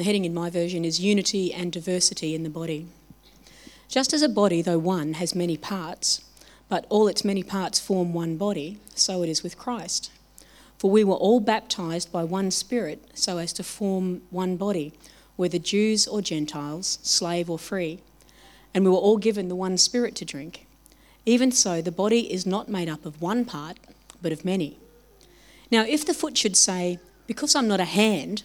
The heading in my version is Unity and Diversity in the Body. Just as a body, though one, has many parts, but all its many parts form one body, so it is with Christ. For we were all baptized by one Spirit so as to form one body, whether Jews or Gentiles, slave or free, and we were all given the one Spirit to drink. Even so, the body is not made up of one part, but of many. Now, if the foot should say, Because I'm not a hand,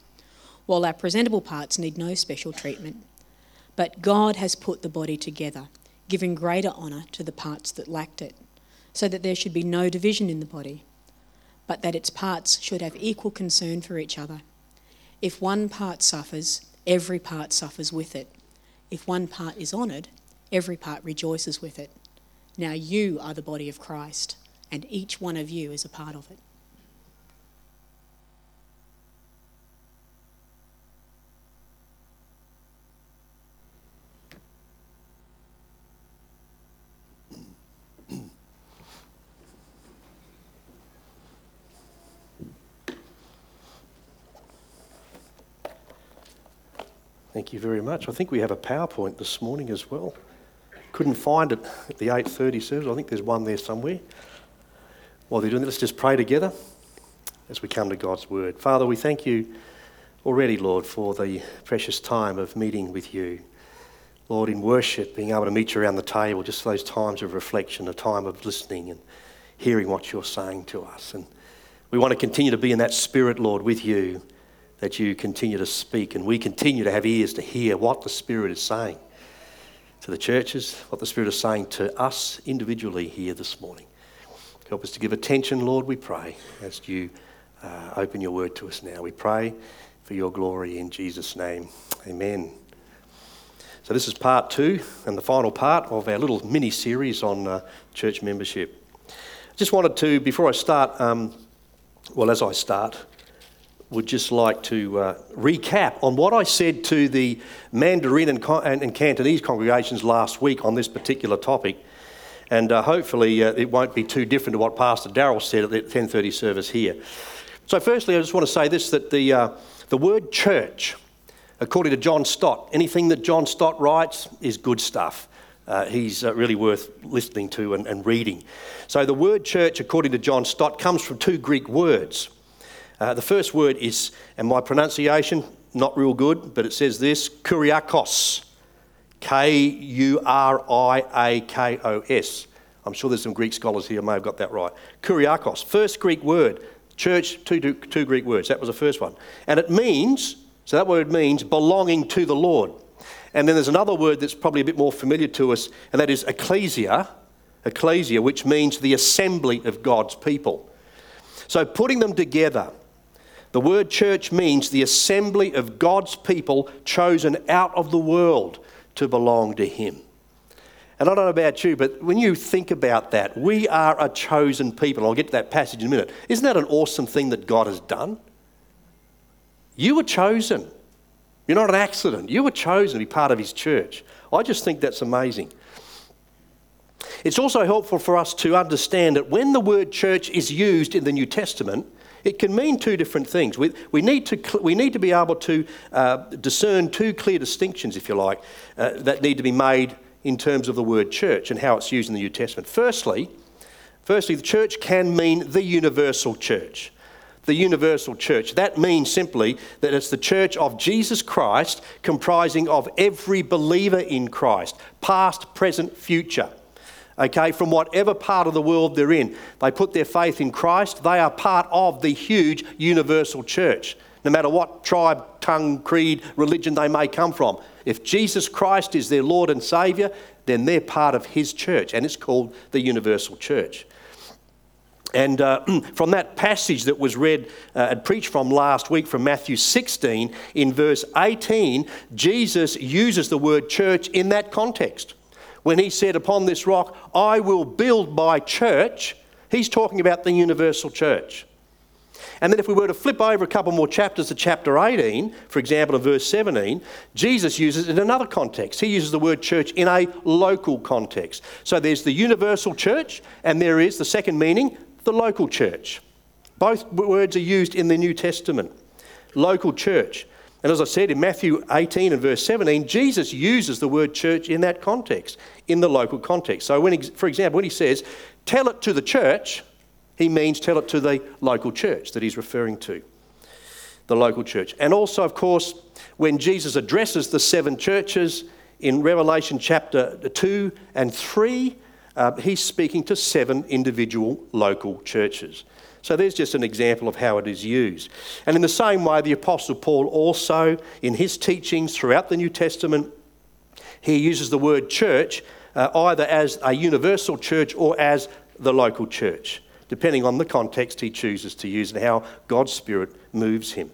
while our presentable parts need no special treatment. But God has put the body together giving greater honour to the parts that lacked it, so that there should be no division in the body, but that its parts should have equal concern for each other. If one part suffers, every part suffers with it. If one part is honoured, every part rejoices with it. Now you are the body of Christ, and each one of you is a part of it. Thank you very much. I think we have a PowerPoint this morning as well. Couldn't find it at the 8.30 service. I think there's one there somewhere. While they're doing that, let's just pray together as we come to God's Word. Father, we thank you already, Lord, for the precious time of meeting with you. Lord, in worship, being able to meet you around the table, just those times of reflection, a time of listening and hearing what you're saying to us. And we want to continue to be in that spirit, Lord, with you that you continue to speak and we continue to have ears to hear what the Spirit is saying to the churches, what the Spirit is saying to us individually here this morning. Help us to give attention, Lord, we pray, as you uh, open your word to us now. We pray for your glory in Jesus' name. Amen. So, this is part two and the final part of our little mini series on uh, church membership. I just wanted to, before I start, um, well, as I start, would just like to uh, recap on what I said to the Mandarin and, and, Cantonese congregations last week on this particular topic. And uh, hopefully uh, it won't be too different to what Pastor Darrell said at the 1030 service here. So firstly, I just want to say this, that the, uh, the word church, according to John Stott, anything that John Stott writes is good stuff. Uh, he's uh, really worth listening to and, and reading. So the word church, according to John Stott, comes from two Greek words. Uh, the first word is, and my pronunciation, not real good, but it says this Kuriakos. K U R I A K O S. I'm sure there's some Greek scholars here who may have got that right. Kuriakos, first Greek word. Church, two, two, two Greek words. That was the first one. And it means, so that word means belonging to the Lord. And then there's another word that's probably a bit more familiar to us, and that is ecclesia, ecclesia, which means the assembly of God's people. So putting them together, the word church means the assembly of God's people chosen out of the world to belong to Him. And I don't know about you, but when you think about that, we are a chosen people. I'll get to that passage in a minute. Isn't that an awesome thing that God has done? You were chosen. You're not an accident. You were chosen to be part of His church. I just think that's amazing. It's also helpful for us to understand that when the word church is used in the New Testament, it can mean two different things. We, we, need, to, we need to be able to uh, discern two clear distinctions, if you like, uh, that need to be made in terms of the word church and how it's used in the New Testament. Firstly, firstly, the church can mean the universal church. the universal church. That means simply that it's the church of Jesus Christ, comprising of every believer in Christ, past, present, future. Okay, from whatever part of the world they're in, they put their faith in Christ, they are part of the huge universal church, no matter what tribe, tongue, creed, religion they may come from. If Jesus Christ is their Lord and Saviour, then they're part of His church, and it's called the universal church. And uh, from that passage that was read uh, and preached from last week from Matthew 16, in verse 18, Jesus uses the word church in that context. When he said, Upon this rock I will build my church, he's talking about the universal church. And then, if we were to flip over a couple more chapters to chapter 18, for example, in verse 17, Jesus uses it in another context. He uses the word church in a local context. So there's the universal church, and there is the second meaning, the local church. Both words are used in the New Testament. Local church. And as I said in Matthew 18 and verse 17, Jesus uses the word church in that context, in the local context. So, when he, for example, when he says, tell it to the church, he means tell it to the local church that he's referring to. The local church. And also, of course, when Jesus addresses the seven churches in Revelation chapter 2 and 3, uh, he's speaking to seven individual local churches. So there's just an example of how it is used. And in the same way, the Apostle Paul also, in his teachings throughout the New Testament, he uses the word church uh, either as a universal church or as the local church, depending on the context he chooses to use and how God's Spirit moves him.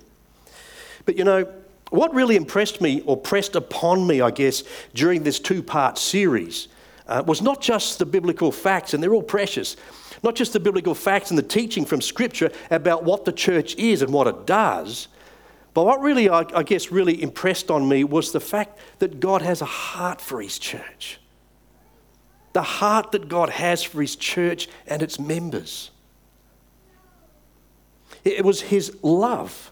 But you know, what really impressed me or pressed upon me, I guess, during this two part series uh, was not just the biblical facts, and they're all precious, not just the biblical facts and the teaching from Scripture about what the church is and what it does, but what really, I, I guess, really impressed on me was the fact that God has a heart for His church. The heart that God has for His church and its members. It was His love.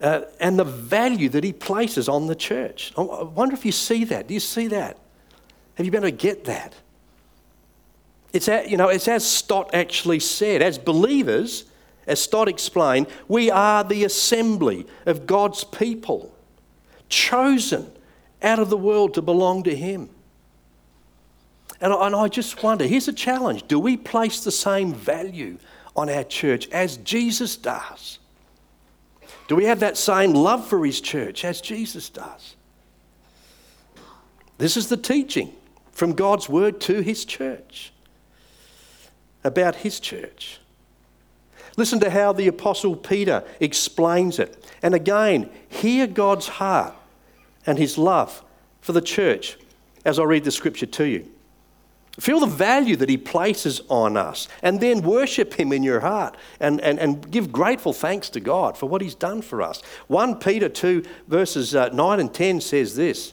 Uh, and the value that he places on the church. I wonder if you see that. Do you see that? Have you been able to get that? It's, you know, it's as Stott actually said, as believers, as Stott explained, we are the assembly of God's people, chosen out of the world to belong to Him. And I, and I just wonder here's a challenge do we place the same value on our church as Jesus does? Do we have that same love for His church as Jesus does? This is the teaching from God's word to his church about his church. Listen to how the Apostle Peter explains it. And again, hear God's heart and his love for the church as I read the scripture to you. Feel the value that he places on us, and then worship him in your heart and, and, and give grateful thanks to God for what he's done for us. 1 Peter 2, verses uh, 9 and 10 says this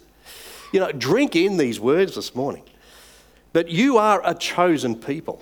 you know, drink in these words this morning. But you are a chosen people,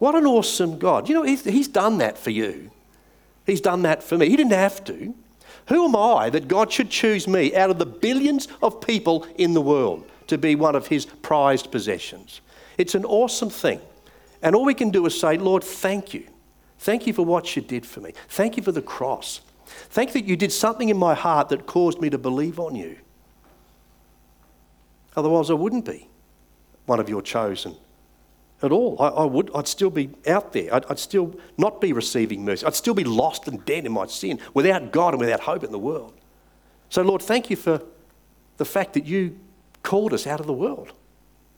What an awesome God. You know, he's, he's done that for you. He's done that for me. He didn't have to. Who am I that God should choose me out of the billions of people in the world to be one of his prized possessions? It's an awesome thing. And all we can do is say, Lord, thank you. Thank you for what you did for me. Thank you for the cross. Thank you that you did something in my heart that caused me to believe on you. Otherwise, I wouldn't be one of your chosen at all. I, I would, I'd still be out there. I'd, I'd, still not be receiving mercy. I'd still be lost and dead in my sin without God and without hope in the world. So, Lord, thank you for the fact that you called us out of the world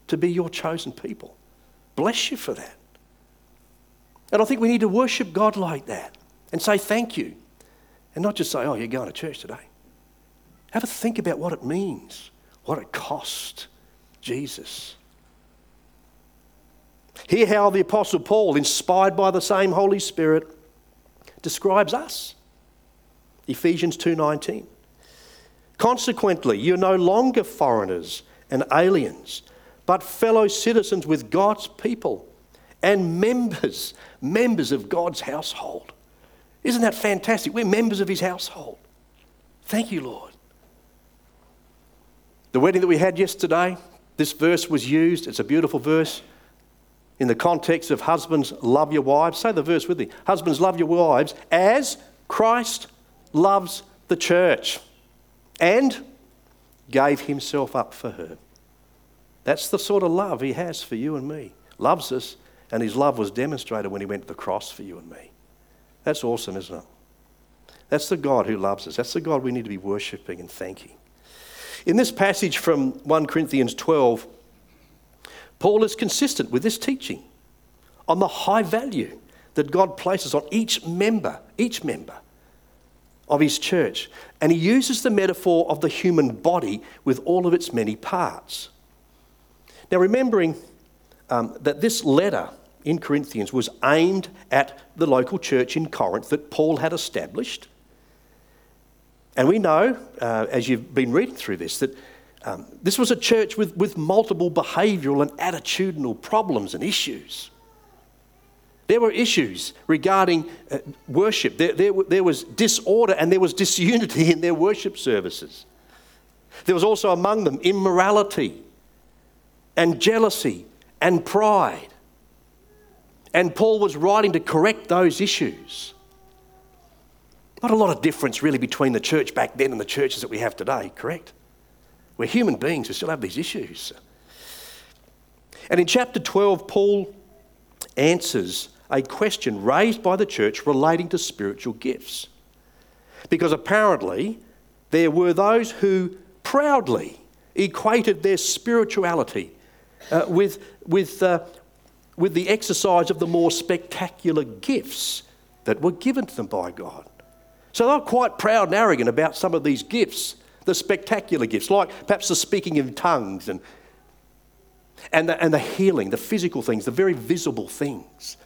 to be your chosen people. Bless you for that. And I think we need to worship God like that and say thank you and not just say, oh, you're going to church today. Have a think about what it means, what it cost Jesus Hear how the Apostle Paul, inspired by the same Holy Spirit, describes us. Ephesians 2:19. Consequently, you're no longer foreigners and aliens, but fellow citizens with God's people and members, members of God's household. Isn't that fantastic? We're members of his household. Thank you, Lord. The wedding that we had yesterday, this verse was used. It's a beautiful verse in the context of husbands love your wives. Say the verse with me. Husbands love your wives as Christ loves the church and gave himself up for her. That's the sort of love he has for you and me. Loves us, and his love was demonstrated when he went to the cross for you and me. That's awesome, isn't it? That's the God who loves us. That's the God we need to be worshipping and thanking. In this passage from 1 Corinthians 12, Paul is consistent with this teaching on the high value that God places on each member, each member of his church. And he uses the metaphor of the human body with all of its many parts. Now, remembering um, that this letter in Corinthians was aimed at the local church in Corinth that Paul had established. And we know, uh, as you've been reading through this, that um, this was a church with, with multiple behavioural and attitudinal problems and issues. There were issues regarding uh, worship. There, there, there was disorder and there was disunity in their worship services. There was also among them immorality and jealousy and pride. And Paul was writing to correct those issues. Not a lot of difference really between the church back then and the churches that we have today, correct? We're human beings, we still have these issues. And in chapter 12, Paul answers a question raised by the church relating to spiritual gifts. Because apparently, there were those who proudly equated their spirituality uh, with, with, uh, with the exercise of the more spectacular gifts that were given to them by God. So they were quite proud and arrogant about some of these gifts, the spectacular gifts, like perhaps the speaking in tongues and, and, the, and the healing, the physical things, the very visible things.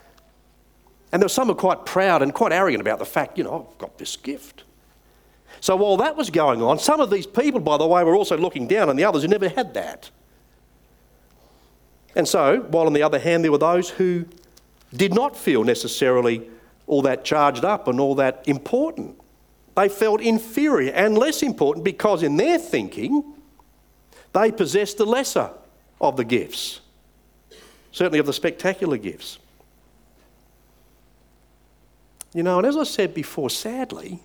And there were some who were quite proud and quite arrogant about the fact, you know, I've got this gift. So while that was going on, some of these people, by the way, were also looking down on the others who never had that. And so, while on the other hand, there were those who did not feel necessarily all that charged up and all that important. They felt inferior and less important because, in their thinking, they possessed the lesser of the gifts, certainly of the spectacular gifts. You know, and as I said before, sadly,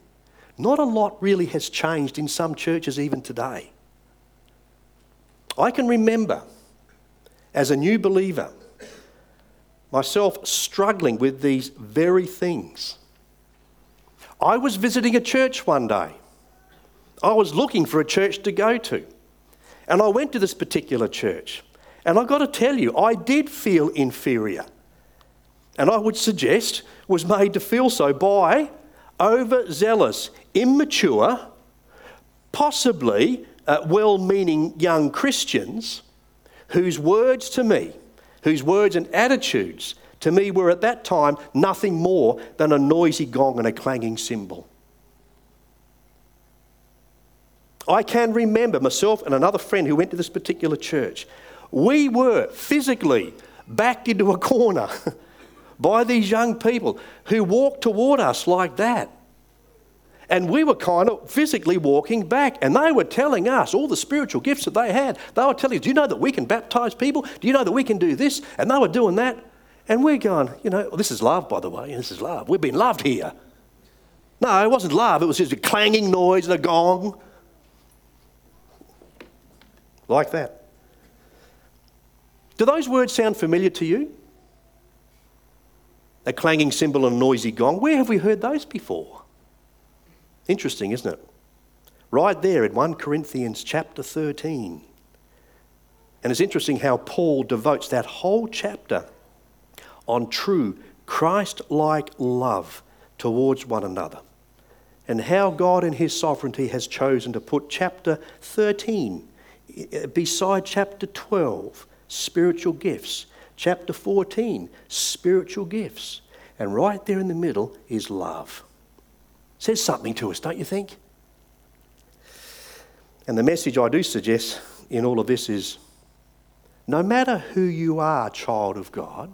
not a lot really has changed in some churches even today. I can remember as a new believer, myself struggling with these very things. I was visiting a church one day. I was looking for a church to go to. And I went to this particular church. And I've got to tell you, I did feel inferior. And I would suggest was made to feel so by overzealous, immature, possibly uh, well meaning young Christians whose words to me, whose words and attitudes to me we were at that time nothing more than a noisy gong and a clanging cymbal. I can remember myself and another friend who went to this particular church. We were physically backed into a corner by these young people who walked toward us like that. And we were kind of physically walking back, and they were telling us all the spiritual gifts that they had. They were telling us, Do you know that we can baptize people? Do you know that we can do this? And they were doing that. And we're going, You know, well, this is love, by the way. This is love. We've been loved here. No, it wasn't love, it was just a clanging noise and a gong. Like that. Do those words sound familiar to you? A clanging cymbal and a noisy gong. Where have we heard those before? Interesting, isn't it? Right there in 1 Corinthians chapter 13. And it's interesting how Paul devotes that whole chapter on true Christ like love towards one another. And how God in His sovereignty has chosen to put chapter 13 eh, beside chapter 12, spiritual gifts, chapter 14, spiritual gifts. And right there in the middle is love. Says something to us, don't you think? And the message I do suggest in all of this is no matter who you are, child of God,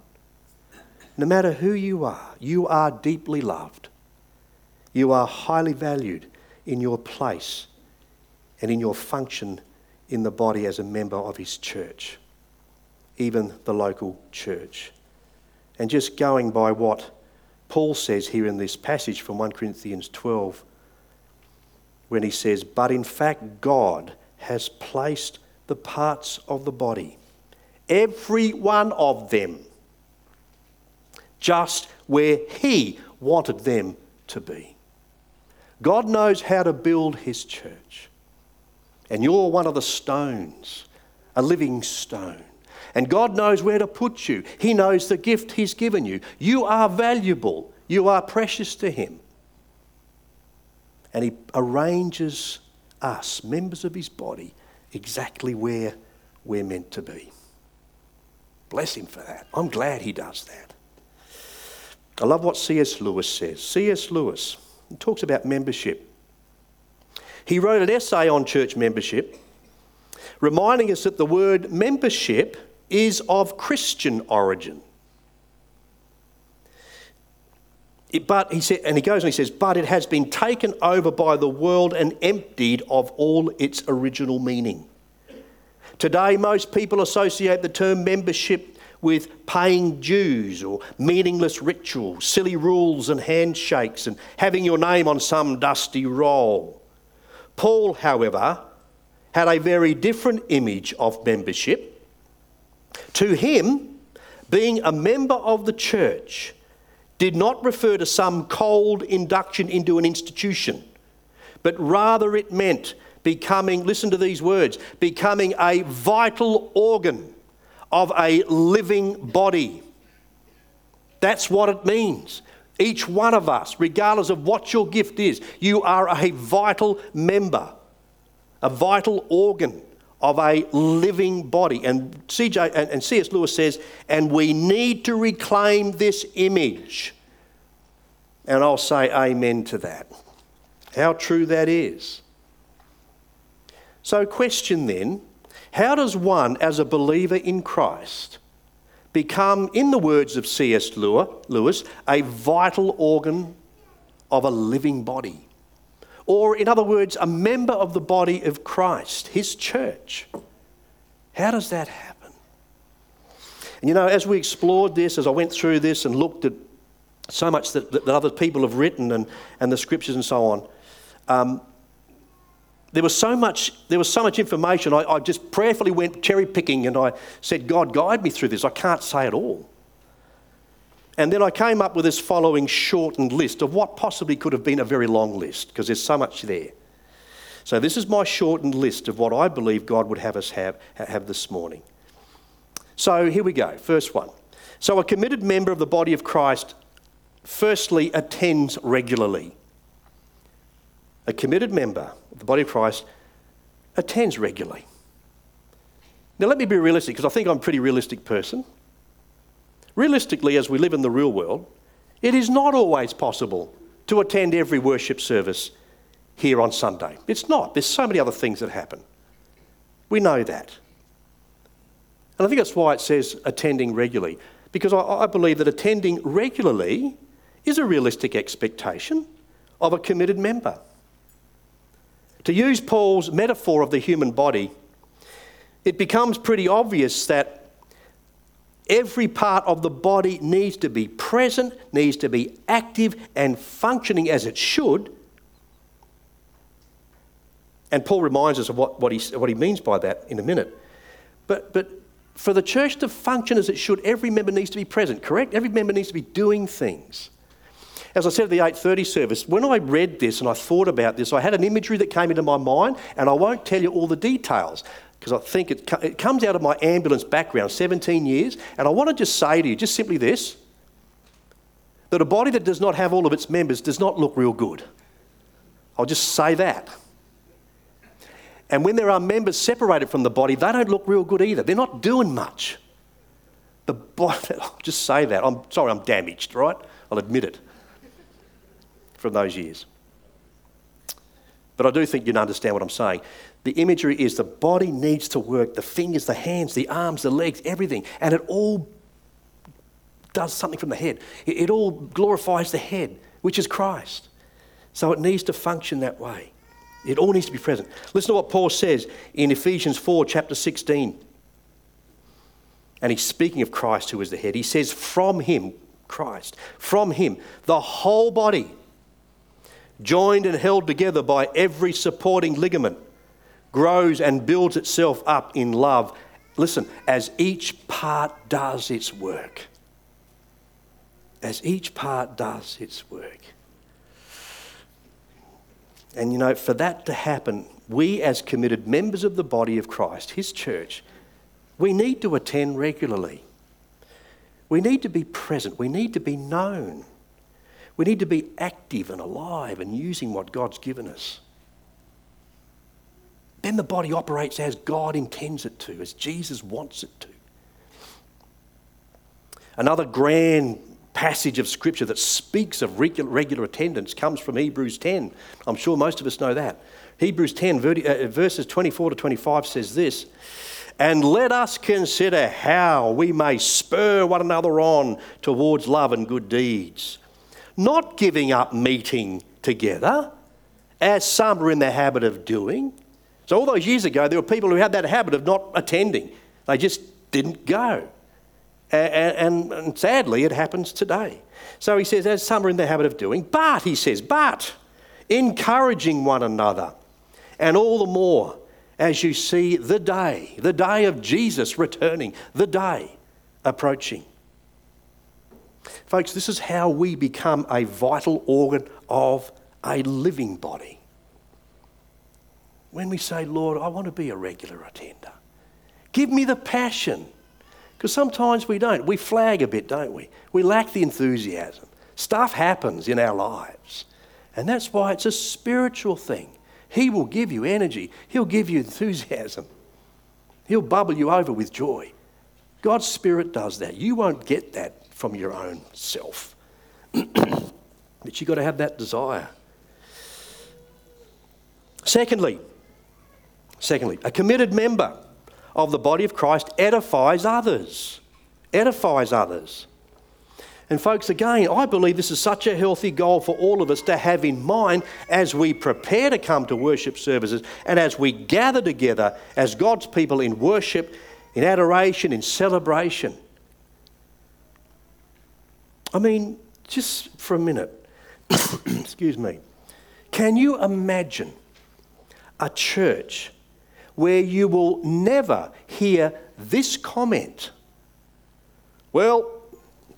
no matter who you are, you are deeply loved. You are highly valued in your place and in your function in the body as a member of His church, even the local church. And just going by what Paul says here in this passage from 1 Corinthians 12, when he says, But in fact, God has placed the parts of the body, every one of them, just where He wanted them to be. God knows how to build His church. And you're one of the stones, a living stone. And God knows where to put you. He knows the gift He's given you. You are valuable, you are precious to Him. And He arranges us, members of His body, exactly where we're meant to be. Bless Him for that. I'm glad He does that. I love what C.S. Lewis says. C.S. Lewis talks about membership. He wrote an essay on church membership, reminding us that the word membership is of Christian origin. It, but he said, and he goes and he says, but it has been taken over by the world and emptied of all its original meaning. Today, most people associate the term membership with paying dues or meaningless rituals, silly rules and handshakes, and having your name on some dusty roll. Paul, however, had a very different image of membership. To him, being a member of the church did not refer to some cold induction into an institution, but rather it meant becoming, listen to these words, becoming a vital organ of a living body. That's what it means. Each one of us, regardless of what your gift is, you are a vital member, a vital organ of a living body. And CJ and, and C.S. Lewis says, and we need to reclaim this image. And I'll say amen to that. How true that is. So, question then how does one, as a believer in Christ, become, in the words of C.S. Lewis, a vital organ of a living body? Or, in other words, a member of the body of Christ, his church. How does that happen? And you know, as we explored this, as I went through this and looked at so much that, that other people have written and, and the scriptures and so on, um, there was so much, there was so much information. I, I just prayerfully went cherry picking and I said, God, guide me through this. I can't say it all. And then I came up with this following shortened list of what possibly could have been a very long list because there's so much there. So, this is my shortened list of what I believe God would have us have, have this morning. So, here we go. First one. So, a committed member of the body of Christ firstly attends regularly a committed member of the body of Christ attends regularly. Now, let me be realistic because I think I'm a pretty realistic person. Realistically, as we live in the real world, it is not always possible to attend every worship service here on Sunday. It's not. There's so many other things that happen. We know that. And I think that's why it says attending regularly, because I, I believe that attending regularly is a realistic expectation of a committed member. To use Paul's metaphor of the human body, it becomes pretty obvious that every part of the body needs to be present, needs to be active and functioning as it should. And Paul reminds us of what, what, he, what he means by that in a minute. But, but for the church to function as it should, every member needs to be present, correct? Every member needs to be doing things. As I said at the 8:30 service, when I read this and I thought about this, I had an imagery that came into my mind, and I won't tell you all the details because I think it, it comes out of my ambulance background, 17 years, and I want to just say to you, just simply this: that a body that does not have all of its members does not look real good. I'll just say that. And when there are members separated from the body, they don't look real good either. They're not doing much. The body, I'll just say that. I'm sorry, I'm damaged, right? I'll admit it from those years. but I do think you'd understand what I'm saying. The imagery is the body needs to work the fingers, the hands, the arms, the legs, everything, and it all does something from the head. It, all glorifies the head, which is Christ. So it needs to function that way. It all needs to be present. Listen to what Paul says in Ephesians 4, chapter 16. And he's speaking of Christ, who is the head. He says, From him, Christ, from him, the whole body, joined and held together by every supporting ligament, grows and builds itself up in love. Listen, as each part does its work. As each part does its work. And you know, for that to happen, we as committed members of the body of Christ, His church, we need to attend regularly. We need to be present. We need to be known. We need to be active and alive and using what God's given us. Then the body operates as God intends it to, as Jesus wants it to. Another grand passage of Scripture that speaks of regular, attendance comes from Hebrews 10. I'm sure most of us know that. Hebrews 10, uh, verses 24 to 25 says this And let us consider how we may spur one another on towards love and good deeds, not giving up meeting together, as some are in the habit of doing. So, all those years ago, there were people who had that habit of not attending, they just didn't go. And, and, sadly, it happens today. So he says, as some are in the habit of doing, but, he says, but encouraging one another, and all the more as you see the day, the day of Jesus returning, the day approaching. Folks, this is how we become a vital organ of a living body. When we say, Lord, I want to be a regular attender, give me the passion because sometimes we don't. We flag a bit, don't we? We lack the enthusiasm. Stuff happens in our lives. And that's why it's a spiritual thing. He will give you energy, He'll give you enthusiasm, He'll bubble you over with joy. God's Spirit does that. You won't get that from your own self. but you've got to have that desire. Secondly, secondly, a committed member of the body of Christ edifies others. Edifies others. And, folks, again, I believe this is such a healthy goal for all of us to have in mind as we prepare to come to worship services and as we gather together as God's people in worship, in adoration, in celebration. I mean, just for a minute, excuse me, can you imagine a church where you will never hear this comment. Well,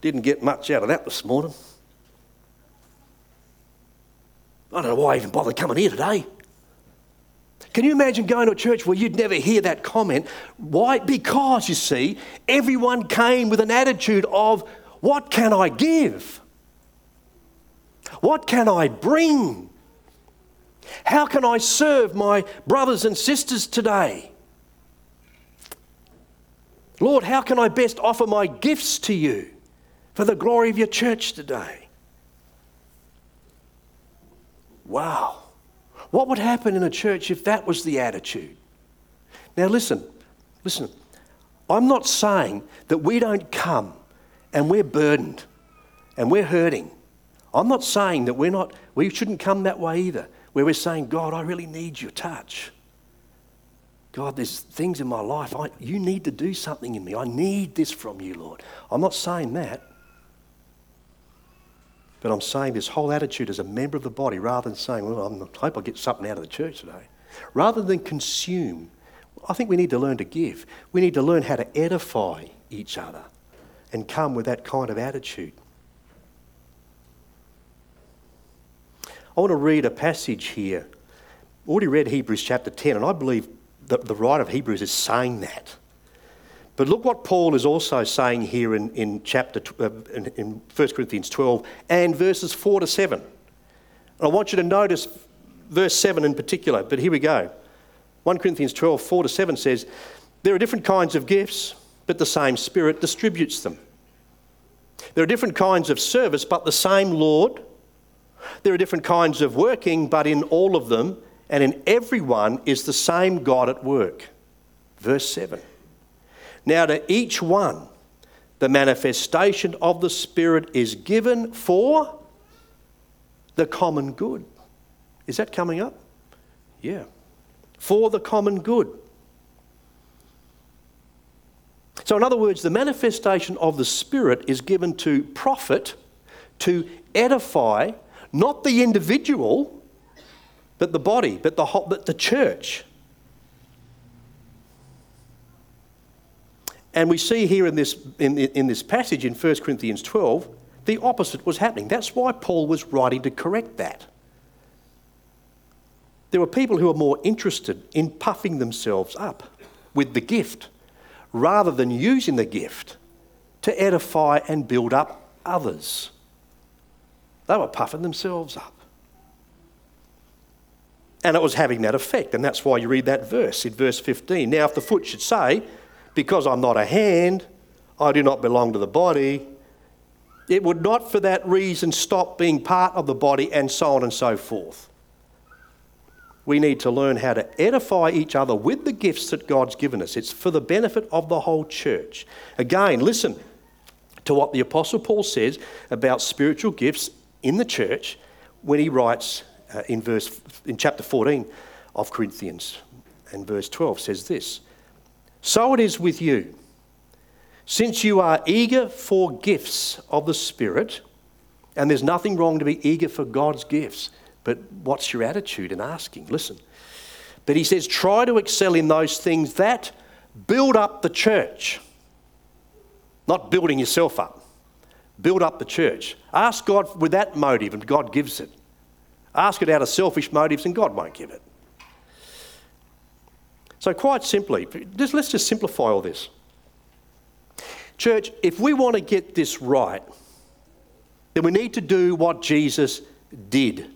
didn't get much out of that this morning. I don't know why I even bothered coming here today. Can you imagine going to a church where you'd never hear that comment? Why? Because, you see, everyone came with an attitude of, What can I give? What can I bring? How can I serve my brothers and sisters today? Lord, how can I best offer my gifts to you for the glory of your church today? Wow. What would happen in a church if that was the attitude? Now, listen, listen. I'm not saying that we don't come and we're burdened and we're hurting. I'm not saying that we're not, we shouldn't come that way either where we're saying, God, I really need your touch. God, there's things in my life. I, you need to do something in me. I need this from you, Lord. I'm not saying that. But I'm saying this whole attitude as a member of the body, rather than saying, well, I hope I get something out of the church today, rather than consume, I think we need to learn to give. We need to learn how to edify each other and come with that kind of attitude. I want to read a passage here. I already read Hebrews chapter 10, and I believe that the writer of Hebrews is saying that. But look what Paul is also saying here in, in chapter uh, in, in 1 Corinthians 12 and verses 4 to 7. And I want you to notice verse 7 in particular, but here we go. 1 Corinthians 12, 4 to 7 says, There are different kinds of gifts, but the same Spirit distributes them. There are different kinds of service, but the same Lord. There are different kinds of working, but in all of them, and in everyone is the same God at work. Verse 7. Now, to each one, the manifestation of the Spirit is given for the common good. Is that coming up? Yeah. For the common good. So, in other words, the manifestation of the Spirit is given to profit, to edify, not the individual, but the body, but the, whole, but the church. And we see here in this, in, in this passage in 1 Corinthians 12, the opposite was happening. That's why Paul was writing to correct that. There were people who were more interested in puffing themselves up with the gift rather than using the gift to edify and build up others. They were puffing themselves up. And it was having that effect, and that's why you read that verse in verse 15. Now, if the foot should say, Because I'm not a hand, I do not belong to the body, it would not for that reason stop being part of the body, and so on and so forth we need to learn how to edify each other with the gifts that God's given us. It's for the benefit of the whole church. Again, listen to what the Apostle Paul says about spiritual gifts in the church when he writes uh, in, verse, in chapter 14 of Corinthians. And verse 12 says this So it is with you. Since you are eager for gifts of the Spirit, and there's nothing wrong to be eager for God's gifts. But what's your attitude in asking? Listen. But he says, try to excel in those things that build up the church. Not building yourself up. Build up the church. Ask God with that motive, and God gives it. Ask it out of selfish motives, and God won't give it. So, quite simply, just, let's just simplify all this. Church, if we want to get this right, then we need to do what Jesus did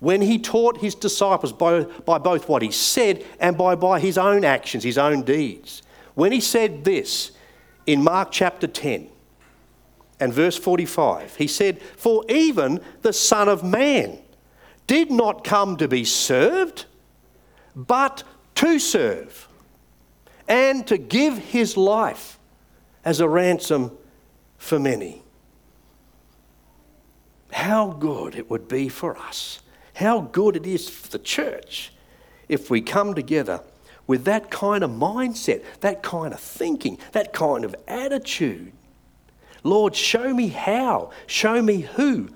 when he taught his disciples by, by both what he said and by, by his own actions, his own deeds. When he said this in Mark chapter 10 and verse 45, he said, For even the Son of Man did not come to be served, but to serve, and to give his life as a ransom for many. How good it would be for us how good it is for the church if we come together with that kind of mindset, that kind of thinking, that kind of attitude. Lord, show me how, show me who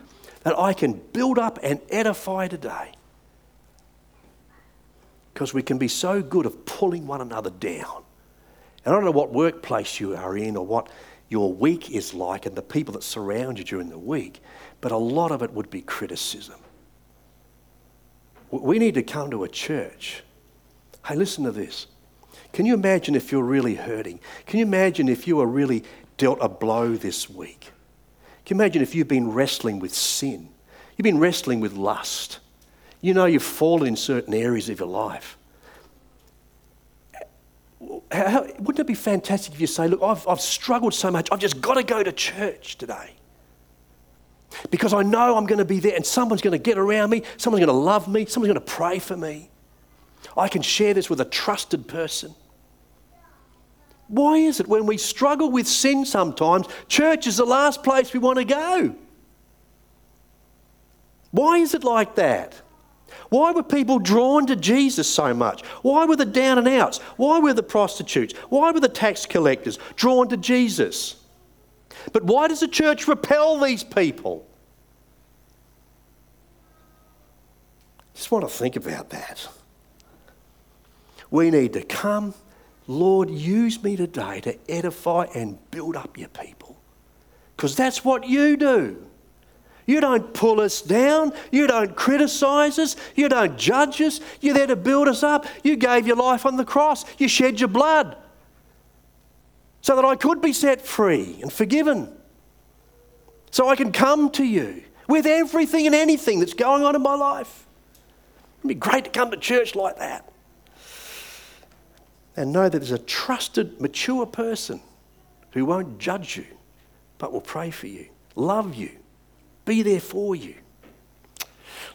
that I can build up and edify today. Because we can be so good of pulling one another down. And I don't know what workplace you are in or what your week is like and the people that surround you during the week, but a lot of it would be criticism. We need to come to a church. Hey, listen to this. Can you imagine if you're really hurting? Can you imagine if you were really dealt a blow this week? Can you imagine if you've been wrestling with sin? You've been wrestling with lust. You know you've fallen in certain areas of your life. How, wouldn't it be fantastic if you say, Look, I've, I've struggled so much, I've just got to go to church today? Because I know I'm going to be there and someone's going to get around me, someone's going to love me, someone's going to pray for me. I can share this with a trusted person. Why is it when we struggle with sin sometimes, church is the last place we want to go? Why is it like that? Why were people drawn to Jesus so much? Why were the down and outs? Why were the prostitutes? Why were the tax collectors drawn to Jesus? But why does the church repel these people? Just want to think about that. We need to come, Lord, use me today to edify and build up your people. Because that's what you do. You don't pull us down. You don't criticize us. You don't judge us. You're there to build us up. You gave your life on the cross. You shed your blood so that I could be set free and forgiven. So I can come to you with everything and anything that's going on in my life. It'd be great to come to church like that. And know that there's a trusted, mature person who won't judge you, but will pray for you, love you, be there for you.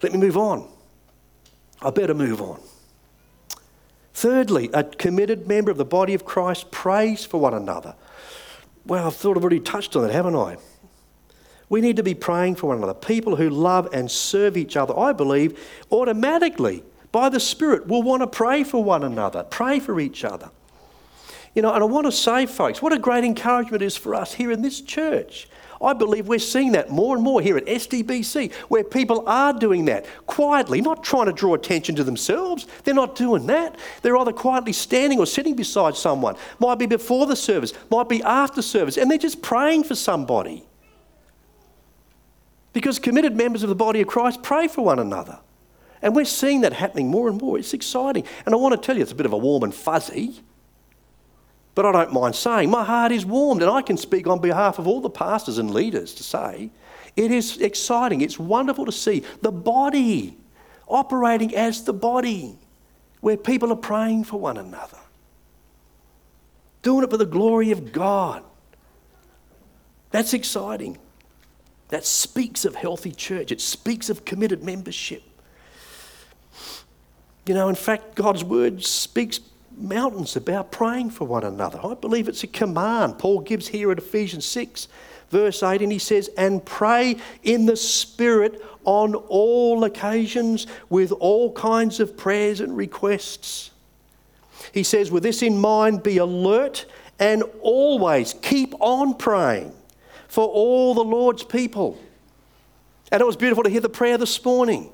Let me move on. I better move on. Thirdly, a committed member of the body of Christ prays for one another. Well, I've thought I've already touched on that, haven't I? We need to be praying for one another. People who love and serve each other, I believe, automatically, by the Spirit, will want to pray for one another, pray for each other. You know, and I want to say, folks, what a great encouragement it is for us here in this church. I believe we're seeing that more and more here at SDBC, where people are doing that quietly, not trying to draw attention to themselves. They're not doing that. They're either quietly standing or sitting beside someone. Might be before the service, might be after service, and they're just praying for somebody. Because committed members of the body of Christ pray for one another. And we're seeing that happening more and more. It's exciting. And I want to tell you, it's a bit of a warm and fuzzy. But I don't mind saying my heart is warmed, and I can speak on behalf of all the pastors and leaders to say it is exciting. It's wonderful to see the body operating as the body, where people are praying for one another, doing it for the glory of God. That's exciting. That speaks of healthy church, it speaks of committed membership. You know, in fact, God's word speaks mountains about praying for one another. I believe it's a command Paul gives here at Ephesians 6, verse 8, and he says, And pray in the Spirit on all occasions with all kinds of prayers and requests. He says, With this in mind, be alert and always keep on praying for all the Lord's people. And it was beautiful to hear the prayer this morning.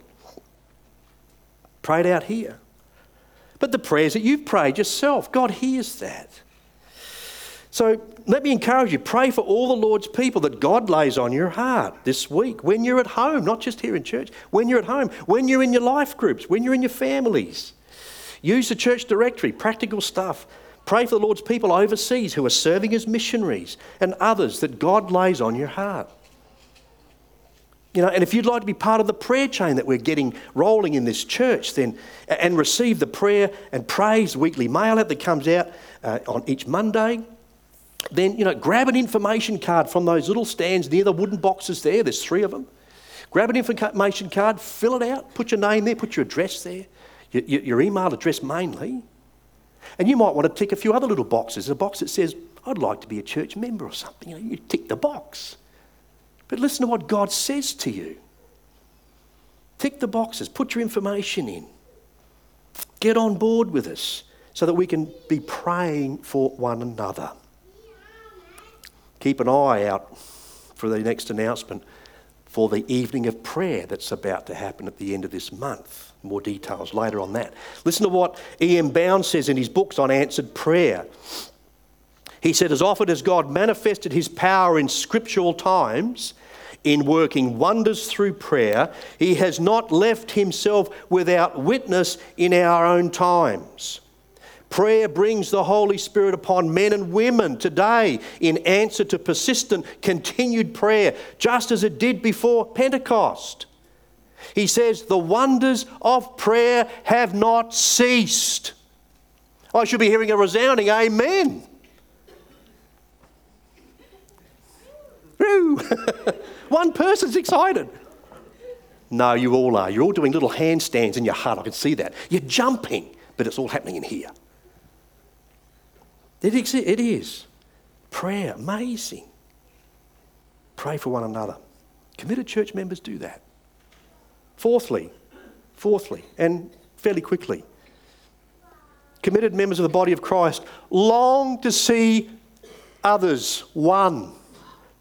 Prayed out here. But the prayers that you've prayed yourself, God hears that. So let me encourage you pray for all the Lord's people that God lays on your heart this week when you're at home, not just here in church, when you're at home, when you're in your life groups, when you're in your families. Use the church directory, practical stuff. Pray for the Lord's people overseas who are serving as missionaries and others that God lays on your heart. You know, and if you'd like to be part of the prayer chain that we're getting rolling in this church, then and receive the prayer and praise weekly mail out that comes out uh, on each Monday, then you know, grab an information card from those little stands near the wooden boxes there. There's three of them. Grab an information card, fill it out, put your name there, put your address there, your, your email address mainly, and you might want to tick a few other little boxes. A box that says, I'd like to be a church member or something. You know, you tick the box. But listen to what God says to you. Tick the boxes, put your information in. Get on board with us so that we can be praying for one another. Keep an eye out for the next announcement for the evening of prayer that's about to happen at the end of this month. More details later on that. Listen to what E.M. Bounds says in his books on answered prayer. He said, As often as God manifested his power in scriptural times, in working wonders through prayer, he has not left himself without witness in our own times. Prayer brings the Holy Spirit upon men and women today in answer to persistent, continued prayer, just as it did before Pentecost. He says, The wonders of prayer have not ceased. I should be hearing a resounding amen. One person's excited. No, you all are. You're all doing little handstands in your heart. I can see that. You're jumping, but it's all happening in here. It is. Prayer, amazing. Pray for won another. Committed church members do that. Fourthly, fourthly, and fairly quickly, committed members of the body of Christ long to see others one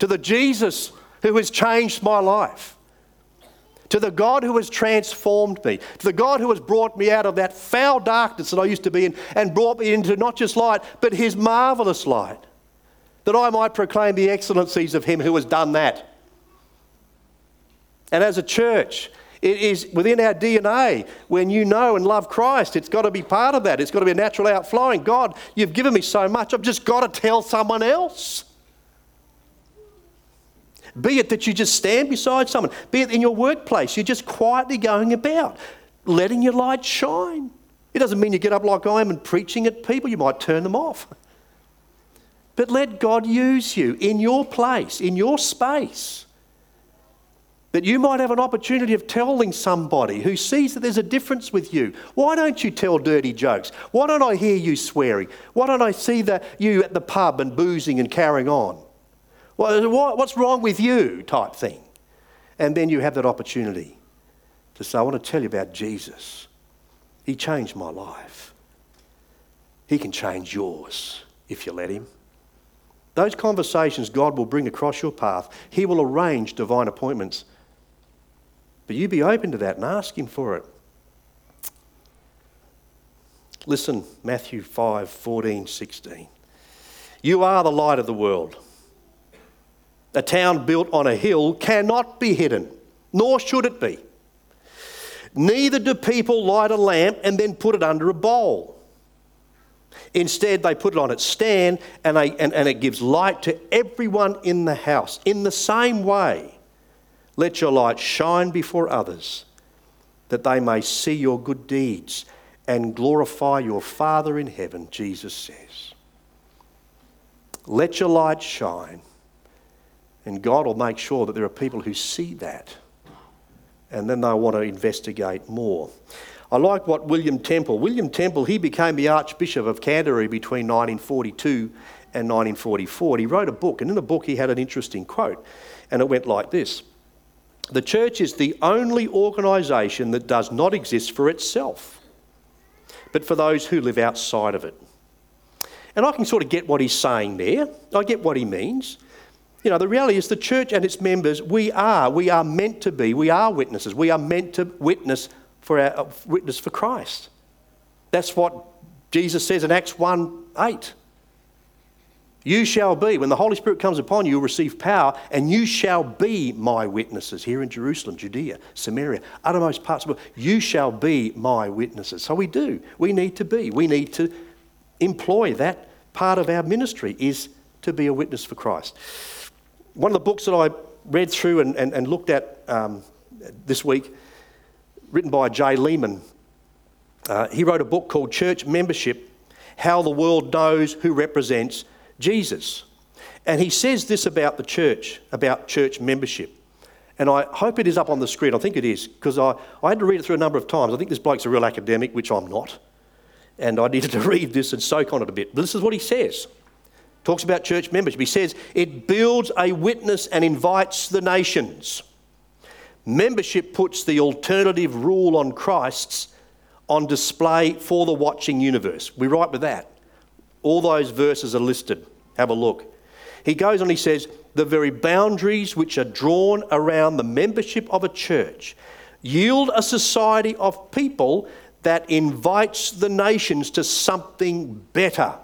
to the Jesus who has changed my life to the God who has transformed me, to the God who has brought me out of that foul darkness that I used to be in and brought me into not just light, but his marvelous light, that I might proclaim the excellencies of him who has done that. And as a church, it is within our DNA. When you know and love Christ, it's got to be part of that. It's got to be a natural outflowing. God, you've given me so much, I've just got to tell someone else. Be it that you just stand beside someone, be it in your workplace, you're just quietly going about, letting your light shine. It doesn't mean you get up like I am and preaching at people, you might turn them off. But let God use you in your place, in your space, That you might have an opportunity of telling somebody who sees that there's a difference with you. Why don't you tell dirty jokes? Why don't I hear you swearing? Why don't I see the, you at the pub and boozing and carrying on? What's wrong with you? type thing. And then you have that opportunity to say, I want to tell you about Jesus. He changed my life. He can change yours if you let Him. Those conversations God will bring across your path. He will arrange divine appointments. But you be open to that and ask Him for it. Listen, Matthew 5 14, 16. You are the light of the world. A town built on a hill cannot be hidden, nor should it be. Neither do people light a lamp and then put it under a bowl. Instead, they put it on its stand and, they, and, and it gives light to everyone in the house. In the same way, let your light shine before others, that they may see your good deeds and glorify your Father in heaven, Jesus says. Let your light shine and God will make sure that there are people who see that and then they'll want to investigate more. I like what William Temple, William Temple, he became the Archbishop of Canterbury between 1942 and 1944. And he wrote a book, and in the book he had an interesting quote, and it went like this The church is the only organisation that does not exist for itself, but for those who live outside of it. And I can sort of get what he's saying there, I get what he means. You know, the reality is the church and its members, we are, we are meant to be, we are witnesses. We are meant to witness for our uh, witness for Christ. That's what Jesus says in Acts 1 8. You shall be, when the Holy Spirit comes upon you, you'll receive power, and you shall be my witnesses here in Jerusalem, Judea, Samaria, uttermost parts of the world. You shall be my witnesses. So we do. We need to be. We need to employ that part of our ministry is to be a witness for Christ one of the books that I read through and, and, and looked at um, this week, written by Jay Leeman, uh, he wrote a book called Church Membership How the World Knows Who Represents Jesus. And he says this about the church, about church membership. And I hope it is up on the screen. I think it is, because I, I had to read it through a number of times. I think this bloke's a real academic, which I'm not. And I needed to read this and soak on it a bit. But this is what he says. Talks about church membership. He says it builds a witness and invites the nations. Membership puts the alternative rule on Christ's on display for the watching universe. We write with that. All those verses are listed. Have a look. He goes on, he says, the very boundaries which are drawn around the membership of a church yield a society of people that invites the nations to something better.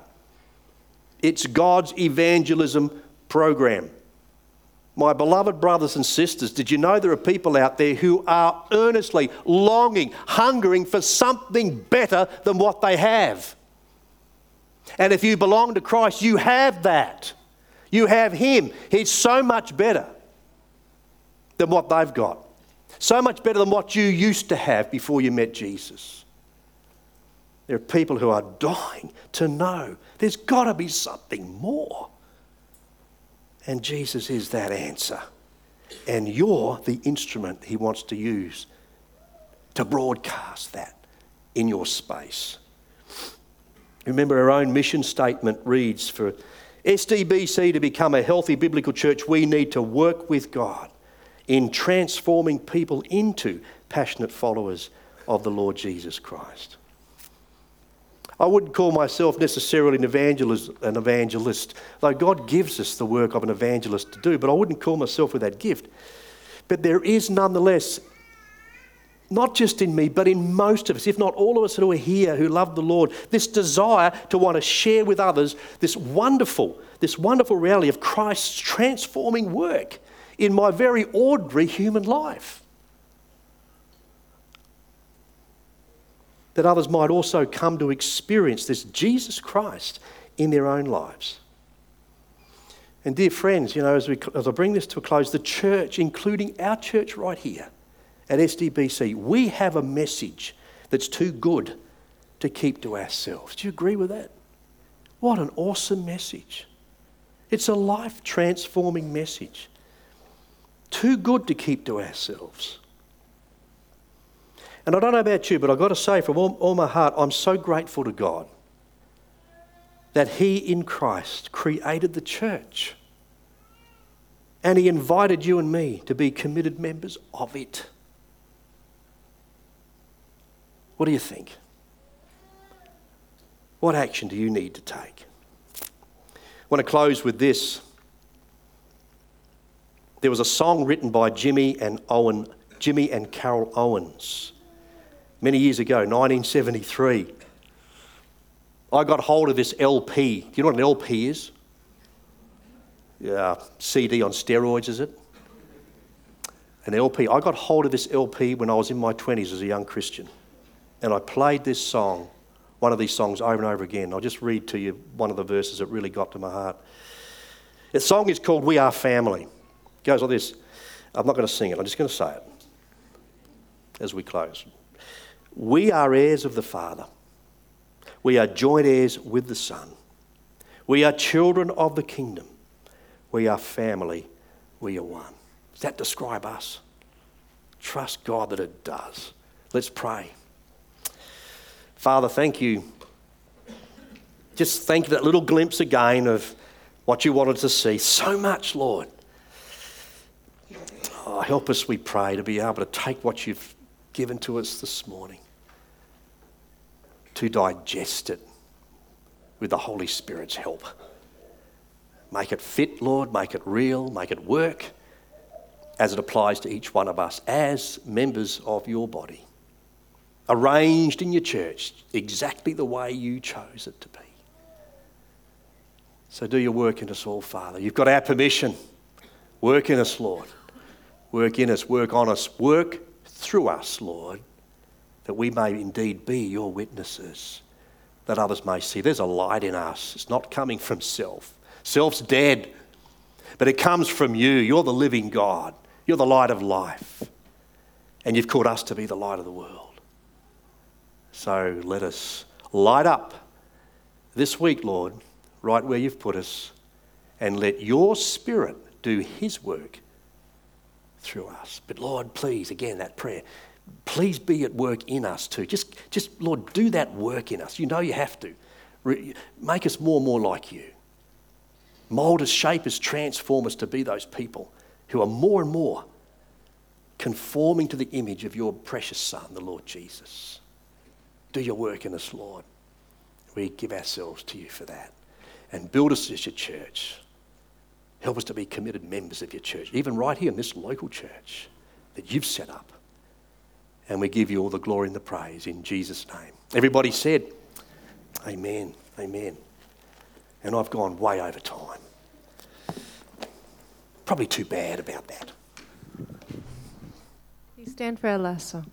It's God's evangelism program. My beloved brothers and sisters, did you know there are people out there who are earnestly longing, hungering for something better than what they have? And if you belong to Christ, you have that. You have Him. He's so much better than what they've got, so much better than what you used to have before you met Jesus. There are people who are dying to know there's got to be something more. And Jesus is that answer. And you're the instrument he wants to use to broadcast that in your space. Remember, our own mission statement reads for SDBC to become a healthy biblical church, we need to work with God in transforming people into passionate followers of the Lord Jesus Christ. I wouldn't call myself necessarily an evangelist, an evangelist, though God gives us the work of an evangelist to do, but I wouldn't call myself with that gift. But there is nonetheless, not just in me, but in most of us, if not all of us who are here who love the Lord, this desire to want to share with others this wonderful, this wonderful reality of Christ's transforming work in my very ordinary human life. That others might also come to experience this Jesus Christ in their own lives. And, dear friends, you know, as, we, as I bring this to a close, the church, including our church right here at SDBC, we have a message that's too good to keep to ourselves. Do you agree with that? What an awesome message! It's a life transforming message. too good to keep to ourselves. And I don't know about you, but I've got to say from all, all my heart, I'm so grateful to God that He in Christ created the church. And He invited you and me to be committed members of it. What do you think? What action do you need to take? I want to close with this. There was a song written by Jimmy and Owen, Jimmy and Carol Owens, many years ago, 1973. I got hold of this LP. Do you know what an LP is? Yeah, CD on steroids, is it? An LP. I got hold of this LP when I was in my 20s as a young Christian. And I played this song, one of these songs, over and over again. I'll just read to you one of the verses that really got to my heart. The song is called We Are Family. It goes like this. I'm not going to sing it, I'm just going to say it as we close. We are heirs of the Father. We are joint heirs with the Son. We are children of the kingdom. We are family. We are one. Does that describe us? Trust God that it does. Let's pray. Father, thank you. Just thank you that little glimpse again of what you wanted to see. So much, Lord. Oh, help us, we pray, to be able to take what you've given to us this morning, to digest it with the Holy Spirit's help. Make it fit, Lord, make it real, make it work as it applies to each one of us as members of your body arranged in your church exactly the way you chose it to be. So do your work in us all, Father. You've got our permission. Work in us, Lord. Work in us, work on us, work through us, Lord, that we may indeed be your witnesses, that others may see. There's a light in us. It's not coming from self. Self's dead, but it comes from you. You're the living God, you're the light of life. And you've called us to be the light of the world. So let us light up this week, Lord, right where you've put us, and let your Spirit do His work through us. But Lord, please, again, that prayer, please be at work in us too. Just, just Lord, do that work in us. You know you have to. Make us more and more like you. Mold us, shape us, transform us to be those people who are more and more conforming to the image of your precious Son, the Lord Jesus. Do your work in us, Lord. We give ourselves to you for that. And build us as your church. Help us to be committed members of your church, even right here in this local church that you've set up. And we give you all the glory and the praise in Jesus' name. Everybody said, Amen, Amen. And I've gone way over time. Probably too bad about that. You stand for our last song.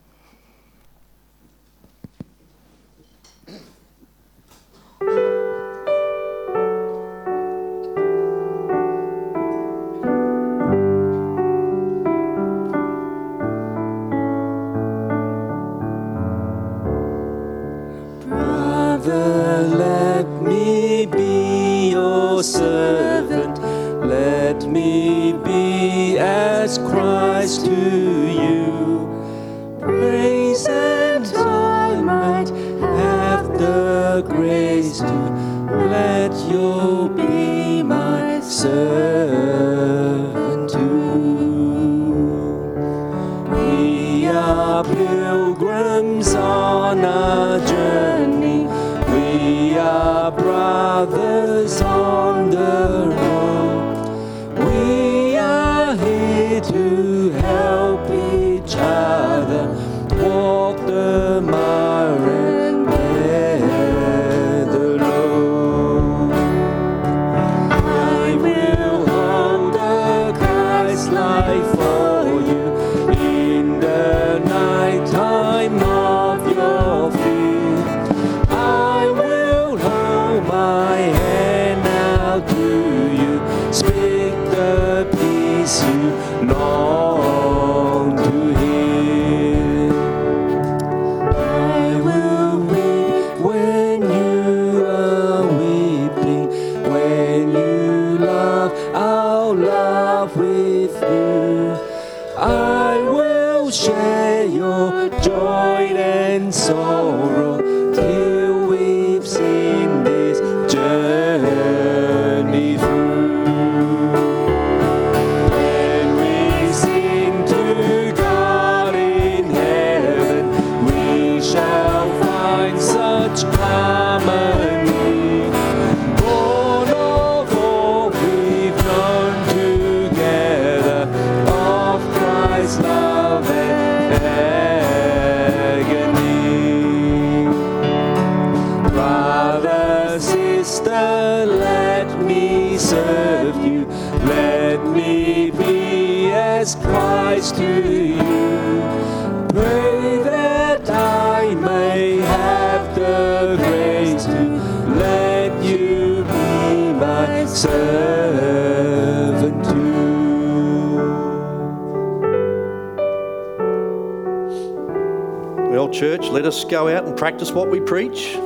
Practice what we preach.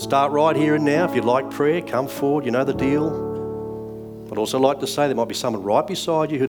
Start right here and now. If you'd like prayer, come forward. You know the deal. I'd also like to say there might be someone right beside you who